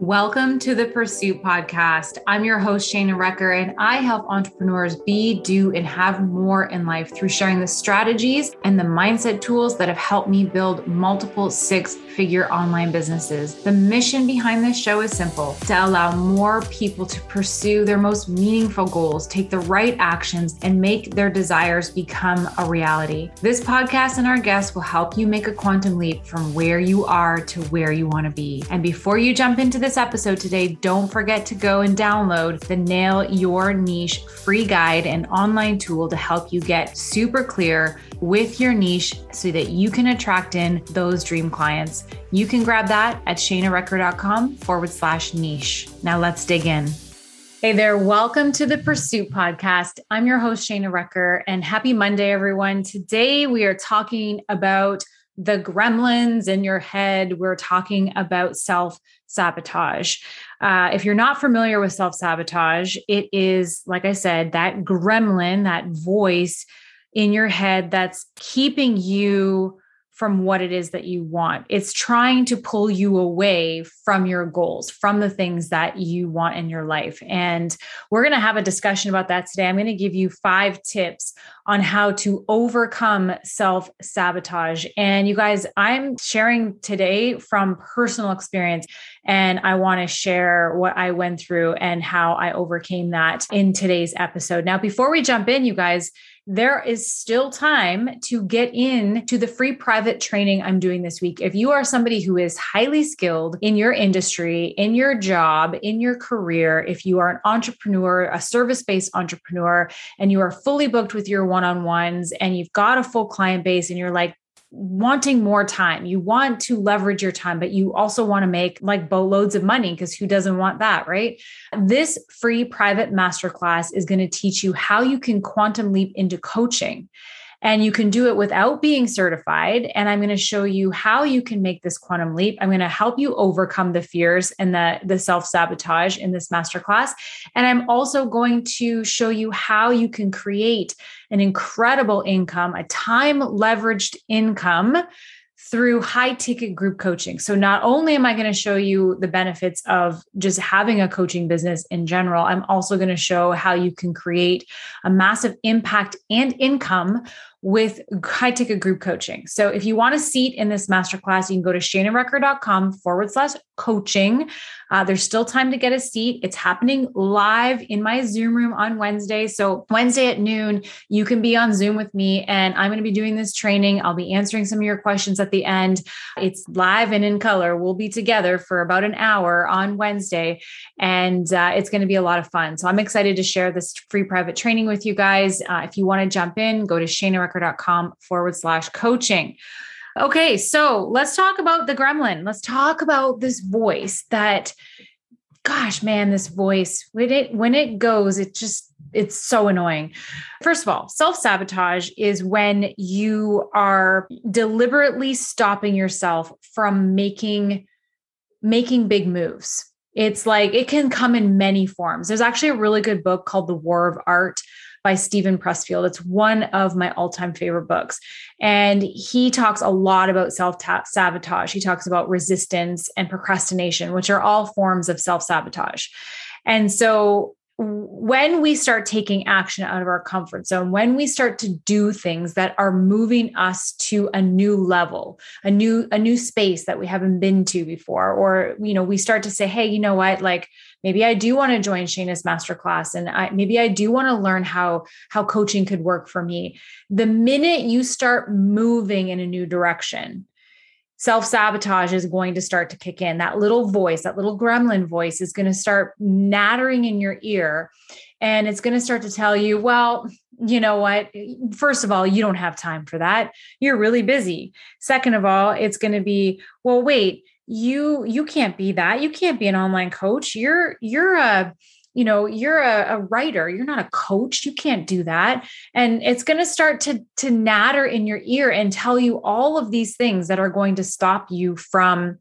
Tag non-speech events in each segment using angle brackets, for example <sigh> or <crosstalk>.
Welcome to the Pursuit Podcast. I'm your host, Shana Recker, and I help entrepreneurs be, do, and have more in life through sharing the strategies and the mindset tools that have helped me build multiple six figure online businesses. The mission behind this show is simple to allow more people to pursue their most meaningful goals, take the right actions, and make their desires become a reality. This podcast and our guests will help you make a quantum leap from where you are to where you want to be. And before you jump into this episode today, don't forget to go and download the Nail Your Niche free guide and online tool to help you get super clear with your niche so that you can attract in those dream clients. You can grab that at shanarecker.com forward slash niche. Now let's dig in. Hey there, welcome to the Pursuit Podcast. I'm your host, Shana Recker, and happy Monday, everyone. Today we are talking about the gremlins in your head. We're talking about self sabotage. Uh, if you're not familiar with self sabotage, it is, like I said, that gremlin, that voice in your head that's keeping you from what it is that you want. It's trying to pull you away from your goals, from the things that you want in your life. And we're going to have a discussion about that today. I'm going to give you five tips on how to overcome self sabotage. And you guys, I'm sharing today from personal experience, and I want to share what I went through and how I overcame that in today's episode. Now, before we jump in, you guys, there is still time to get in to the free private training I'm doing this week. If you are somebody who is highly skilled in your industry, in your job, in your career, if you are an entrepreneur, a service-based entrepreneur, and you are fully booked with your one-on-ones and you've got a full client base and you're like, wanting more time. You want to leverage your time, but you also want to make like boatloads of money because who doesn't want that, right? This free private masterclass is going to teach you how you can quantum leap into coaching. And you can do it without being certified. And I'm going to show you how you can make this quantum leap. I'm going to help you overcome the fears and the, the self sabotage in this masterclass. And I'm also going to show you how you can create an incredible income, a time leveraged income through high ticket group coaching. So, not only am I going to show you the benefits of just having a coaching business in general, I'm also going to show how you can create a massive impact and income with high ticket group coaching. So if you want a seat in this masterclass, you can go to shanarecker.com forward slash coaching. Uh, there's still time to get a seat. It's happening live in my Zoom room on Wednesday. So Wednesday at noon, you can be on Zoom with me and I'm going to be doing this training. I'll be answering some of your questions at the end. It's live and in color. We'll be together for about an hour on Wednesday and uh, it's going to be a lot of fun. So I'm excited to share this free private training with you guys. Uh, if you want to jump in, go to shanarecker com forward slash coaching. Okay, so let's talk about the gremlin. Let's talk about this voice that, gosh, man, this voice when it when it goes, it just it's so annoying. First of all, self sabotage is when you are deliberately stopping yourself from making making big moves. It's like it can come in many forms. There's actually a really good book called The War of Art by Steven Pressfield. It's one of my all time favorite books. And he talks a lot about self sabotage. He talks about resistance and procrastination, which are all forms of self sabotage. And so when we start taking action out of our comfort zone, when we start to do things that are moving us to a new level, a new a new space that we haven't been to before, or you know, we start to say, "Hey, you know what? Like maybe I do want to join Shana's masterclass, and I, maybe I do want to learn how how coaching could work for me." The minute you start moving in a new direction, self sabotage is going to start to kick in. That little voice, that little gremlin voice is going to start nattering in your ear. And it's going to start to tell you, well, you know what? First of all, you don't have time for that. You're really busy. Second of all, it's going to be, well, wait, you you can't be that. You can't be an online coach. You're you're a you know you're a, a, writer you're not a coach you can't do that. And it's going to start to to natter in your ear and tell you all of these things that are going to stop you from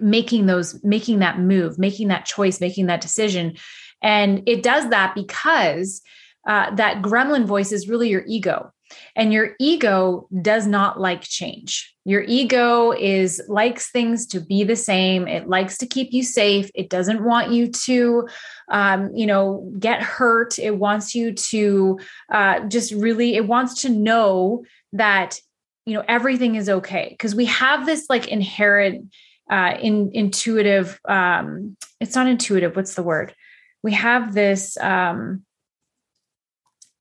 making those making that move making that choice making that decision. And it does that because uh, that gremlin voice is really your ego And your ego does not like change. Your ego is likes things to be the same. It likes to keep you safe. It doesn't want you to, um, you know, get hurt. It wants you to uh, just really. It wants to know that you know everything is okay because we have this like inherent uh, in intuitive. Um, it's not intuitive. What's the word? We have this. Um,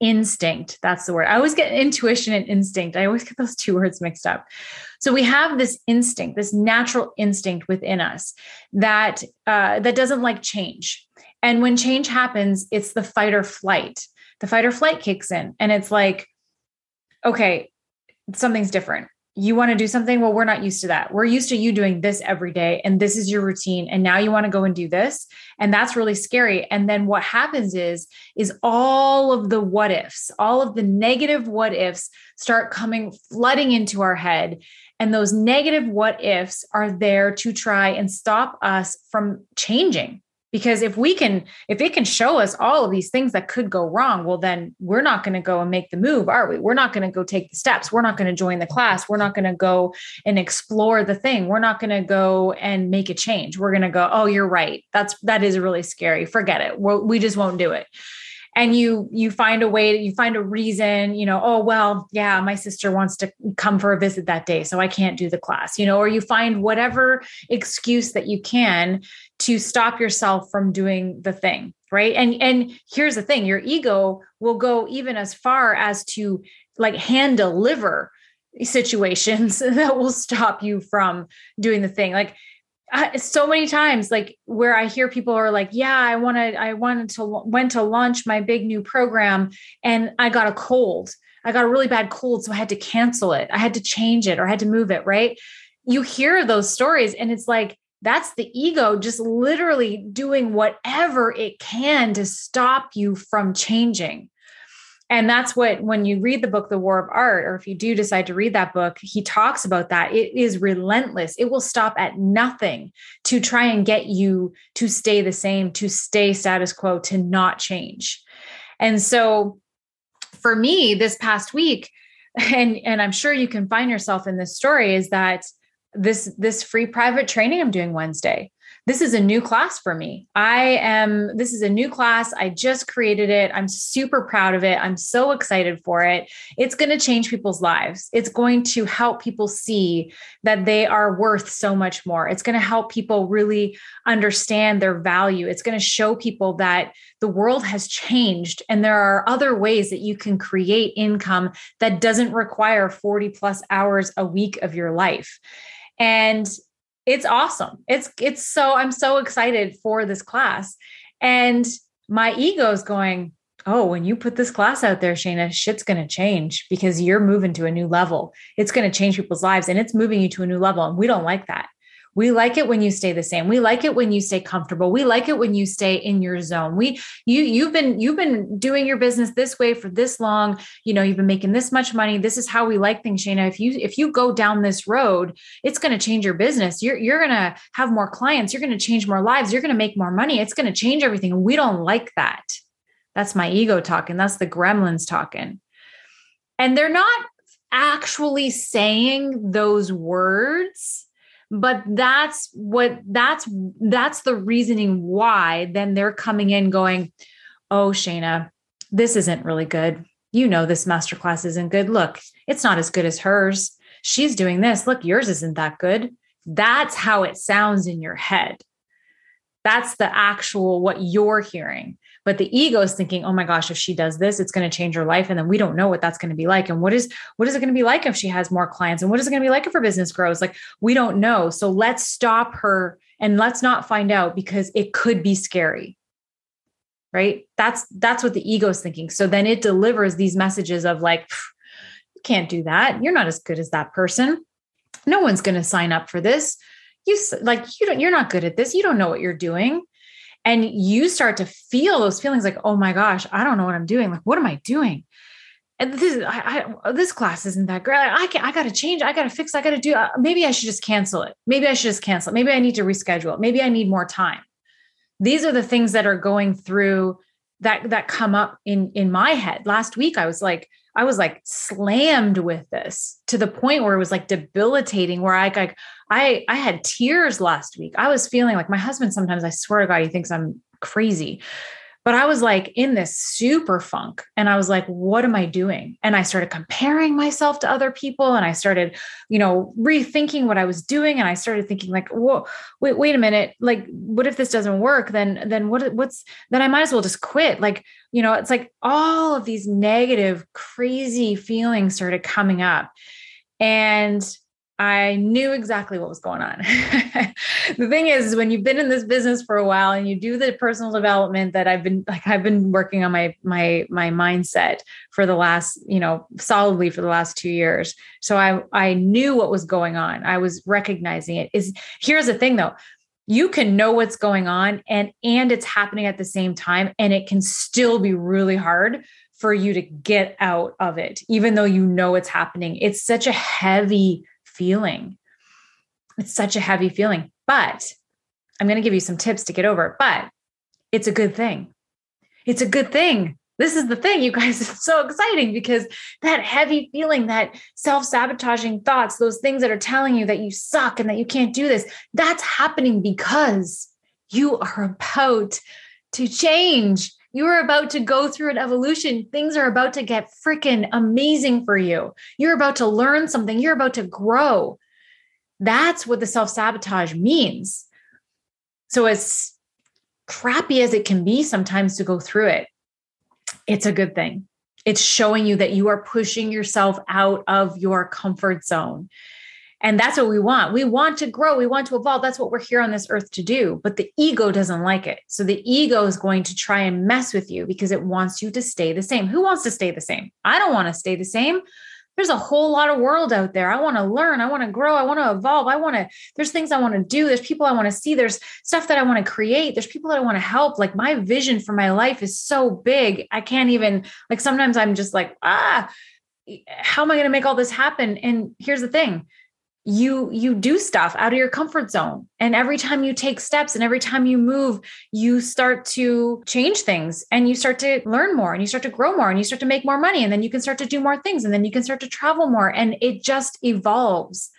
instinct. That's the word. I always get intuition and instinct. I always get those two words mixed up. So we have this instinct, this natural instinct within us that uh, that doesn't like change. And when change happens, it's the fight or flight. The fight or flight kicks in, and it's like, okay, something's different you want to do something? Well we're not used to that. We're used to you doing this every day and this is your routine and now you want to go and do this and that's really scary. And then what happens is is all of the what ifs all of the negative what ifs start coming flooding into our head and those negative what ifs are there to try and stop us from changing because if we can if it can show us all of these things that could go wrong well then we're not going to go and make the move are we? We're not going to go take the steps. We're not going to join the class. We're not going to go and explore the thing. We're not going to go and make a change. We're going to go oh you're right. That's that is really scary. Forget it. We're, we just won't do it. And you you find a way you find a reason you know oh well yeah my sister wants to come for a visit that day so i can't do the class you know or you find whatever excuse that you can to stop yourself from doing the thing right? And and here's the thing your ego will go even as far as to like hand deliver situations <laughs> that will stop you from doing the thing. Like so many times like where i hear people are like yeah i wanted i wanted to went to launch my big new program and i got a cold. I got a really bad cold so i had to cancel it. I had to change it or i had to move it right? You hear those stories and it's like that's the ego just literally doing whatever it can to stop you from changing. And that's what when you read the book the war of art or if you do decide to read that book he talks about that. It is relentless. It will stop at nothing to try and get you to stay the same to stay status quo to not change. And so for me this past week <laughs> and and i'm sure you can find yourself in this story is that this this free private training i'm doing wednesday this is a new class for me. I am, this is a new class. I just created it. I'm super proud of it. I'm so excited for it. It's going to change people's lives. It's going to help people see that they are worth so much more. It's going to help people really understand their value. It's going to show people that the world has changed and there are other ways that you can create income that doesn't require 40 plus hours a week of your life. And it's awesome. It's it's so I'm so excited for this class. And my ego is going, oh, when you put this class out there, Shana, shit's going to change because you're moving to a new level. It's going to change people's lives and it's moving you to a new level. And we don't like that. We like it when you stay the same. We like it when you stay comfortable. We like it when you stay in your zone. We you you've been you've been doing your business this way for this long. You know, you've been making this much money. This is how we like things, Shana. If you if you go down this road, it's going to change your business. You're you're going to have more clients. You're going to change more lives. You're going to make more money. It's going to change everything. And we don't like that. That's my ego talking. That's the gremlins talking. And they're not actually saying those words but that's what that's that's the reasoning why then they're coming in going oh shana this isn't really good. You know this masterclass isn't good. Look it's not as good as hers. She's doing this. Look yours isn't that good. That's how it sounds in your head. That's the actual what you're hearing but the ego is thinking oh my gosh if she does this it's going to change her life and then we don't know what that's going to be like. And what is what is it going to be like if she has more clients? And what is it going to be like if her business grows? Like we don't know. So let's stop her and let's not find out because it could be scary. Right? That's that's what the ego is thinking. So then it delivers these messages of like you can't do that. You're not as good as that person. No one's going to sign up for this. You like you don't you're not good at this. You don't know what you're doing and you start to feel those feelings like oh my gosh i don't know what i'm doing. Like what am i doing? And this I, I this class isn't that great. I can i gotta change. I gotta fix i gotta do uh, maybe i should just cancel it. Maybe i should just cancel it. Maybe i need to reschedule maybe i need more time. These are the things that are going through that that come up in in my head. Last week i was like i was like slammed with this to the point where it was like debilitating where i like i i had tears last week. I was feeling like my husband sometimes i swear to god he thinks i'm crazy but I was like in this super funk. And I was like, what am I doing? And I started comparing myself to other people. And I started, you know, rethinking what I was doing. And I started thinking, like, whoa, wait, wait a minute. Like, what if this doesn't work? Then, then what, what's, then I might as well just quit. Like, you know, it's like all of these negative, crazy feelings started coming up. And I knew exactly what was going on. <laughs> the thing is, is when you've been in this business for a while and you do the personal development that I've been like I've been working on my my my mindset for the last, you know, solidly for the last 2 years. So I I knew what was going on. I was recognizing it. Is here's the thing though. You can know what's going on and and it's happening at the same time and it can still be really hard for you to get out of it even though you know it's happening. It's such a heavy feeling. It's such a heavy feeling, but I'm going to give you some tips to get over it, but it's a good thing. It's a good thing. This is the thing, you guys. <laughs> It's so exciting because that heavy feeling, that self sabotaging thoughts, those things that are telling you that you suck and that you can't do this, that's happening because you are about to change. You are about to go through an evolution. Things are about to get freaking amazing for you. You're about to learn something. You're about to grow. That's what the self sabotage means. So, as crappy as it can be sometimes to go through it, it's a good thing. It's showing you that you are pushing yourself out of your comfort zone. And that's what we want. We want to grow, we want to evolve. That's what we're here on this earth to do. But the ego doesn't like it. So the ego is going to try and mess with you because it wants you to stay the same. Who wants to stay the same? I don't want to stay the same. There's a whole lot of world out there. I want to learn. I want to grow. I want to evolve. I want to, there's things I want to do. There's people I want to see. There's stuff that I want to create. There's people that I want to help. Like my vision for my life is so big. I can't even, like, sometimes I'm just like, ah, how am I going to make all this happen? And here's the thing you you do stuff out of your comfort zone. And every time you take steps and every time you move you start to change things and you start to learn more and you start to grow more and you start to make more money. And then you can start to do more things and then you can start to travel more. And it just evolves.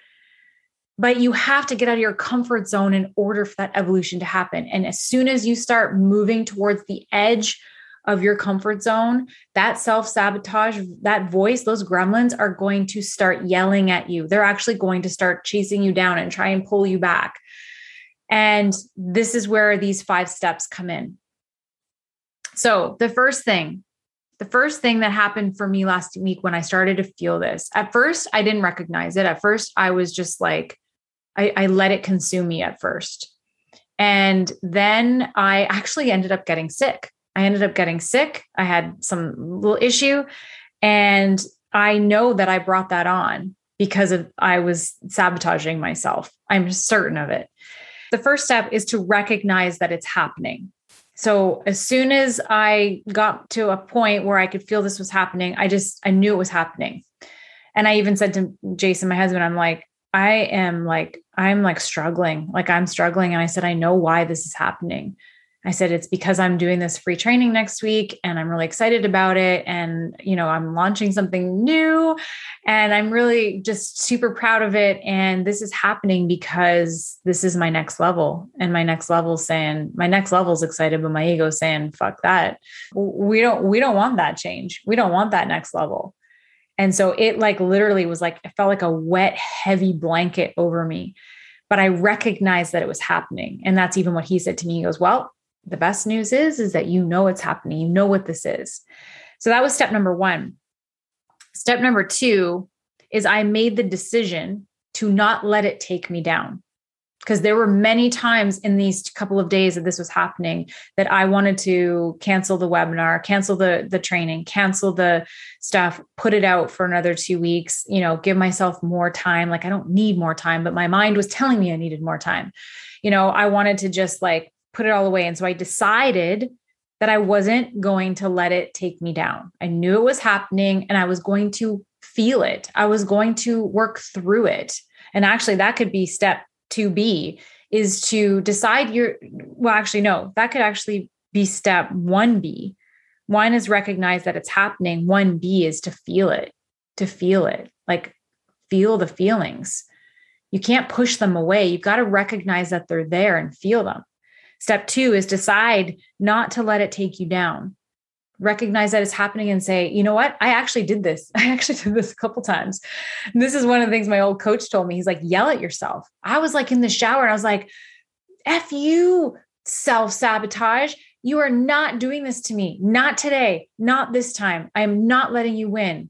But you have to get out of your comfort zone in order for that evolution to happen. And as soon as you start moving towards the edge of your comfort zone, that self sabotage, that voice, those gremlins are going to start yelling at you. They're actually going to start chasing you down and try and pull you back. And this is where these five steps come in. So, the first thing, the first thing that happened for me last week when I started to feel this, at first, I didn't recognize it. At first, I was just like, I, I let it consume me at first. And then I actually ended up getting sick. I ended up getting sick. I had some little issue. And I know that I brought that on because of I was sabotaging myself. I'm certain of it. The first step is to recognize that it's happening. So as soon as I got to a point where I could feel this was happening, I just I knew it was happening. And I even said to Jason, my husband, I'm like, I am like, I'm like struggling. Like I'm struggling. And I said, I know why this is happening. I said, it's because I'm doing this free training next week and I'm really excited about it. And, you know, I'm launching something new and I'm really just super proud of it. And this is happening because this is my next level. And my next level saying, my next level is excited, but my ego saying, fuck that. We don't, we don't want that change. We don't want that next level. And so it like literally was like, it felt like a wet, heavy blanket over me. But I recognized that it was happening. And that's even what he said to me. He goes, Well, the best news is is that you know it's happening you know what this is so that was step number 1 step number 2 is i made the decision to not let it take me down because there were many times in these couple of days that this was happening that I wanted to cancel the webinar, cancel the the training, cancel the stuff, put it out for another 2 weeks, you know, give myself more time. Like I don't need more time, but my mind was telling me I needed more time. You know, I wanted to just like put it all away. And so I decided that I wasn't going to let it take me down. I knew it was happening and I was going to feel it. I was going to work through it. And actually, that could be step 2B is to decide your, well, actually, no, that could actually be step 1B One is recognize that it's happening. One B is to feel it, to feel it, like feel the feelings. You can't push them away. You've got to recognize that they're there and feel them. Step two is decide not to let it take you down. Recognize that it's happening and say, you know what? I actually did this. <laughs> I actually did this a couple times. And this is one of the things my old coach told me. He's like, yell at yourself. I was like in the shower and I was like, F you, self sabotage. You are not doing this to me. Not today. Not this time. I am not letting you win.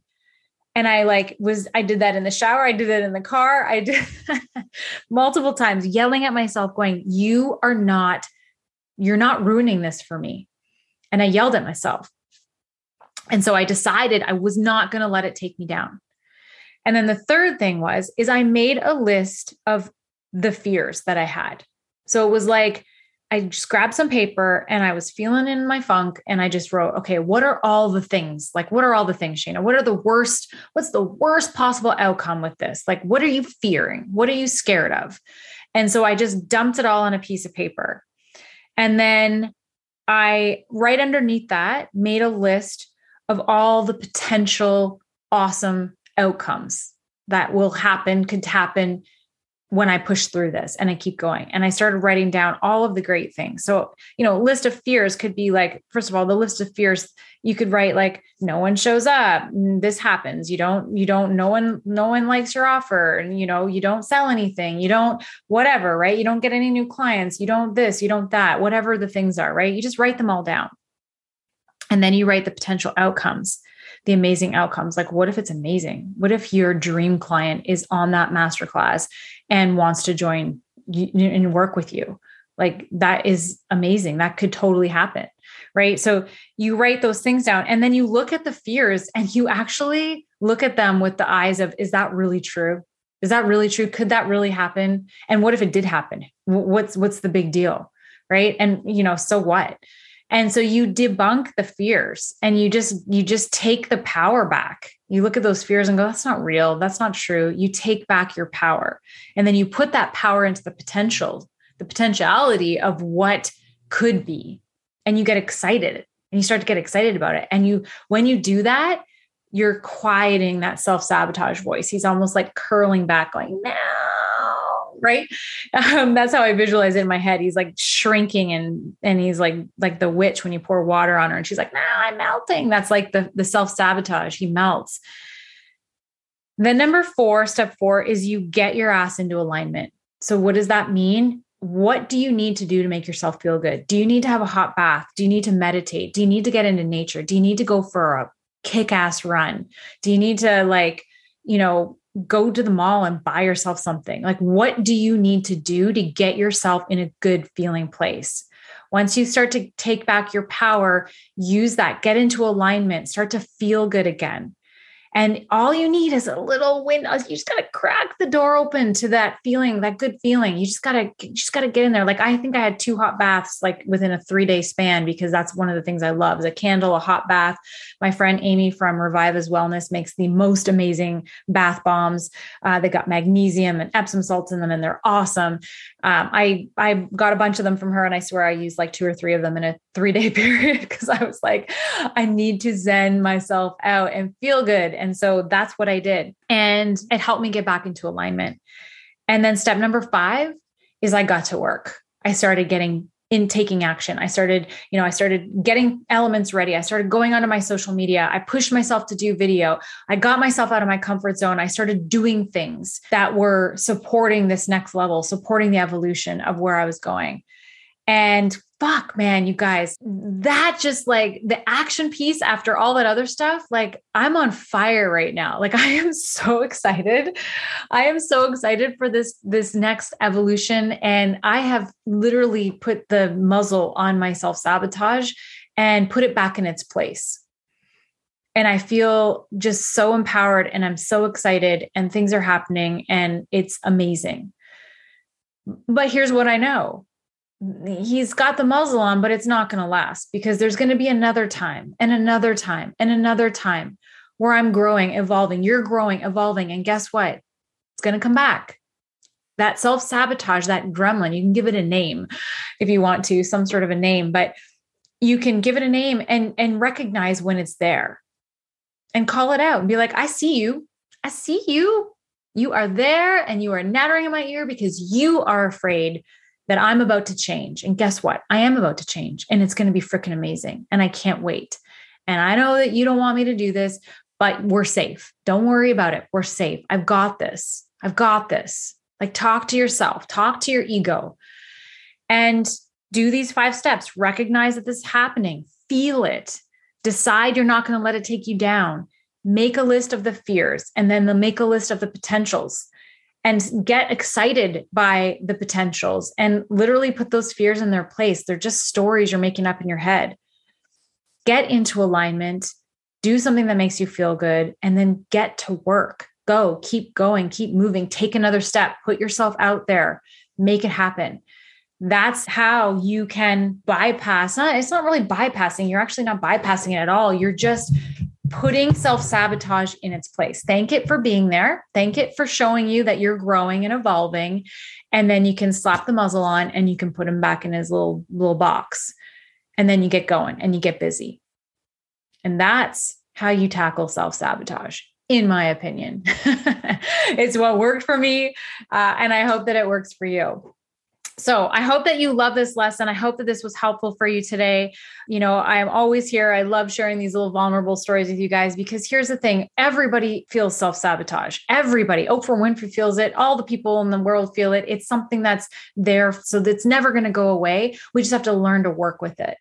And I like was, I did that in the shower. I did it in the car. I did <laughs> multiple times yelling at myself, going, You are not, you're not ruining this for me. And I yelled at myself. And so I decided I was not going to let it take me down. And then the third thing was is I made a list of the fears that I had. So it was like I just grabbed some paper and I was feeling in my funk and I just wrote, okay, what are all the things? Like, what are all the things, Shana? What are the worst? What's the worst possible outcome with this? Like, what are you fearing? What are you scared of? And so I just dumped it all on a piece of paper. And then I, right underneath that, made a list of all the potential awesome outcomes that will happen, could happen when I push through this and I keep going. And I started writing down all of the great things. So, you know, list of fears could be like, first of all, the list of fears you could write like, no one shows up, mm, this happens. You don't, you don't, no one, no one likes your offer, and you know, you don't sell anything, you don't, whatever, right? You don't get any new clients, you don't this, you don't that, whatever the things are, right? You just write them all down. And then you write the potential outcomes the amazing outcomes. Like, what if it's amazing? What if your dream client is on that masterclass and wants to join and work with you? Like, that is amazing. That could totally happen. Right. So you write those things down and then you look at the fears and you actually look at them with the eyes of, is that really true? Is that really true? Could that really happen? And what if it did happen? What's what's the big deal? Right. And you know, so what? And so you debunk the fears and you just you just take the power back. You look at those fears and go that's not real. That's not true. You take back your power. And then you put that power into the potential the potentiality of what could be. And you get excited and you start to get excited about it. And you when you do that you're quieting that self-sabotage voice. He's almost like curling back going no right? <laughs> Um, that's how I visualize it in my head. He's like shrinking and and he's like like the witch when you pour water on her and she's like, "No, I'm melting." That's like the the self sabotage. He melts. Then number four, step four is you get your ass into alignment. So what does that mean? What do you need to do to make yourself feel good? Do you need to have a hot bath? Do you need to meditate? Do you need to get into nature? Do you need to go for a kick ass run? Do you need to like, you know, go to the mall and buy yourself something. Like, what do you need to do to get yourself in a good feeling place? Once you start to take back your power, use that, get into alignment, start to feel good again. And all you need is a little window. You just gotta crack the door open to that feeling, that good feeling. You just gotta, just gotta get in there. Like I think I had two hot baths like within a three day span because that's one of the things I love is a candle, a hot bath. My friend Amy from Revive as Wellness makes the most amazing bath bombs. Uh, they got magnesium and Epsom salts in them, and they're awesome. Um, I I got a bunch of them from her, and I swear I used like two or three of them in a three day <laughs> period because I was like, I need to zen myself out and feel good and so that's what I did. And it helped me get back into alignment. And then step number five is I got to work. I started getting in taking action. I started, you know, I started getting elements ready. I started going onto my social media. I pushed myself to do video. I got myself out of my comfort zone. I started doing things that were supporting this next level, supporting the evolution of where I was going. And fuck, man, you guys, that just like the action piece after all that other stuff, like I'm on fire right now. <laughs> Like I am so excited. I am so excited for this this next evolution and I have literally put the muzzle on my self-sabotage and put it back in its place. And I feel just so empowered and I'm so excited and things are happening and it's amazing. But here's what I know he's got the muzzle on, but it's not going to last because there's going to be another time and another time and another time where I'm growing, evolving. You're growing, evolving. And guess what? It's going to come back. That self sabotage, that gremlin, you can give it a name if you want to, some sort of a name, but you can give it a name and and recognize when it's there and call it out and be like i see you i see you you are there and you are nattering in my ear because you are afraid that i'm about to change. And guess what? I am about to change and it's going to be freaking amazing and i can't wait. And i know that you don't want me to do this but we're safe. Don't worry about it. We're safe. I've got this. I've got this. Like talk to yourself. Talk to your ego. And do these five steps. Recognize that this is happening. Feel it. Decide you're not going to let it take you down. Make a list of the fears and then make a list of the potentials and get excited by the potentials and literally put those fears in their place. They're just stories you're making up in your head. Get into alignment do something that makes you feel good and then get to work. Go keep going keep moving take another step put yourself out there make it happen. That's how you can bypass it's not really bypassing you're actually not bypassing it at all. You're just putting self-sabotage in its place. Thank it for being there. Thank it for showing you that you're growing and evolving. And then you can slap the muzzle on and you can put him back in his little little box. And then you get going and you get busy. And that's how you tackle self-sabotage in my opinion. <laughs> It's what worked for me uh, and i hope that it works for you so I hope that you love this lesson. I hope that this was helpful for you today. You know, I am always here. I love sharing these little vulnerable stories with you guys because here's the thing everybody feels self sabotage. Everybody. Oprah Winfrey feels it. All the people in the world feel it. It's something that's there. So that's never going to go away. We just have to learn to work with it.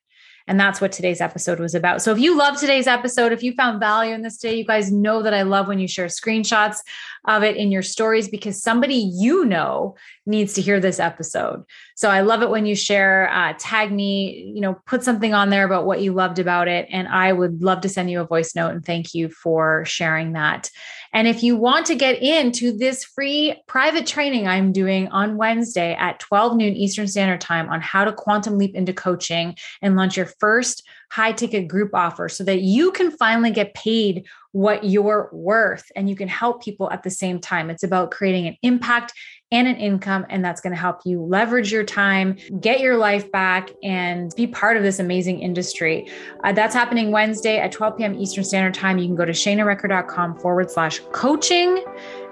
And that's what today's episode was about. So if you love today's episode, if you found value in this day, you guys know that I love when you share screenshots of it in your stories because somebody you know needs to hear this episode. So I love it when you share, uh, tag me, you know, put something on there about what you loved about it. And I would love to send you a voice note and thank you for sharing that. And if you want to get into this free private training I'm doing on Wednesday at 12 noon Eastern Standard Time on how to quantum leap into coaching and launch your first high ticket group offer so that you can finally get paid what you're worth and you can help people at the same time. It's about creating an impact and an income. And that's going to help you leverage your time, get your life back, and be part of this amazing industry. Uh, that's happening Wednesday at 12 p.m. Eastern Standard Time. You can go to shanarecker.com forward slash coaching.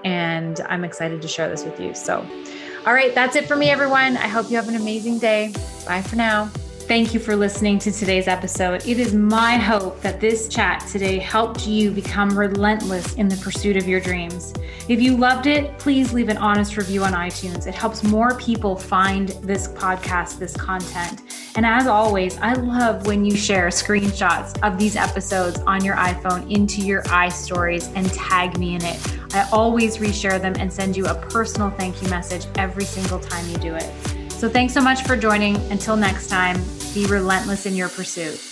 And I'm excited to share this with you. So, all right, that's it for me, everyone. I hope you have an amazing day. Bye for now. Thank you for listening to today's episode. It is my hope that this chat today helped you become relentless in the pursuit of your dreams. If you loved it, please leave an honest review on iTunes. It helps more people find this podcast, this content. And as always, I love when you share screenshots of these episodes on your iPhone into your iStories and tag me in it. I always reshare them and send you a personal thank you message every single time you do it. So thanks so much for joining. Until next time, be relentless in your pursuit.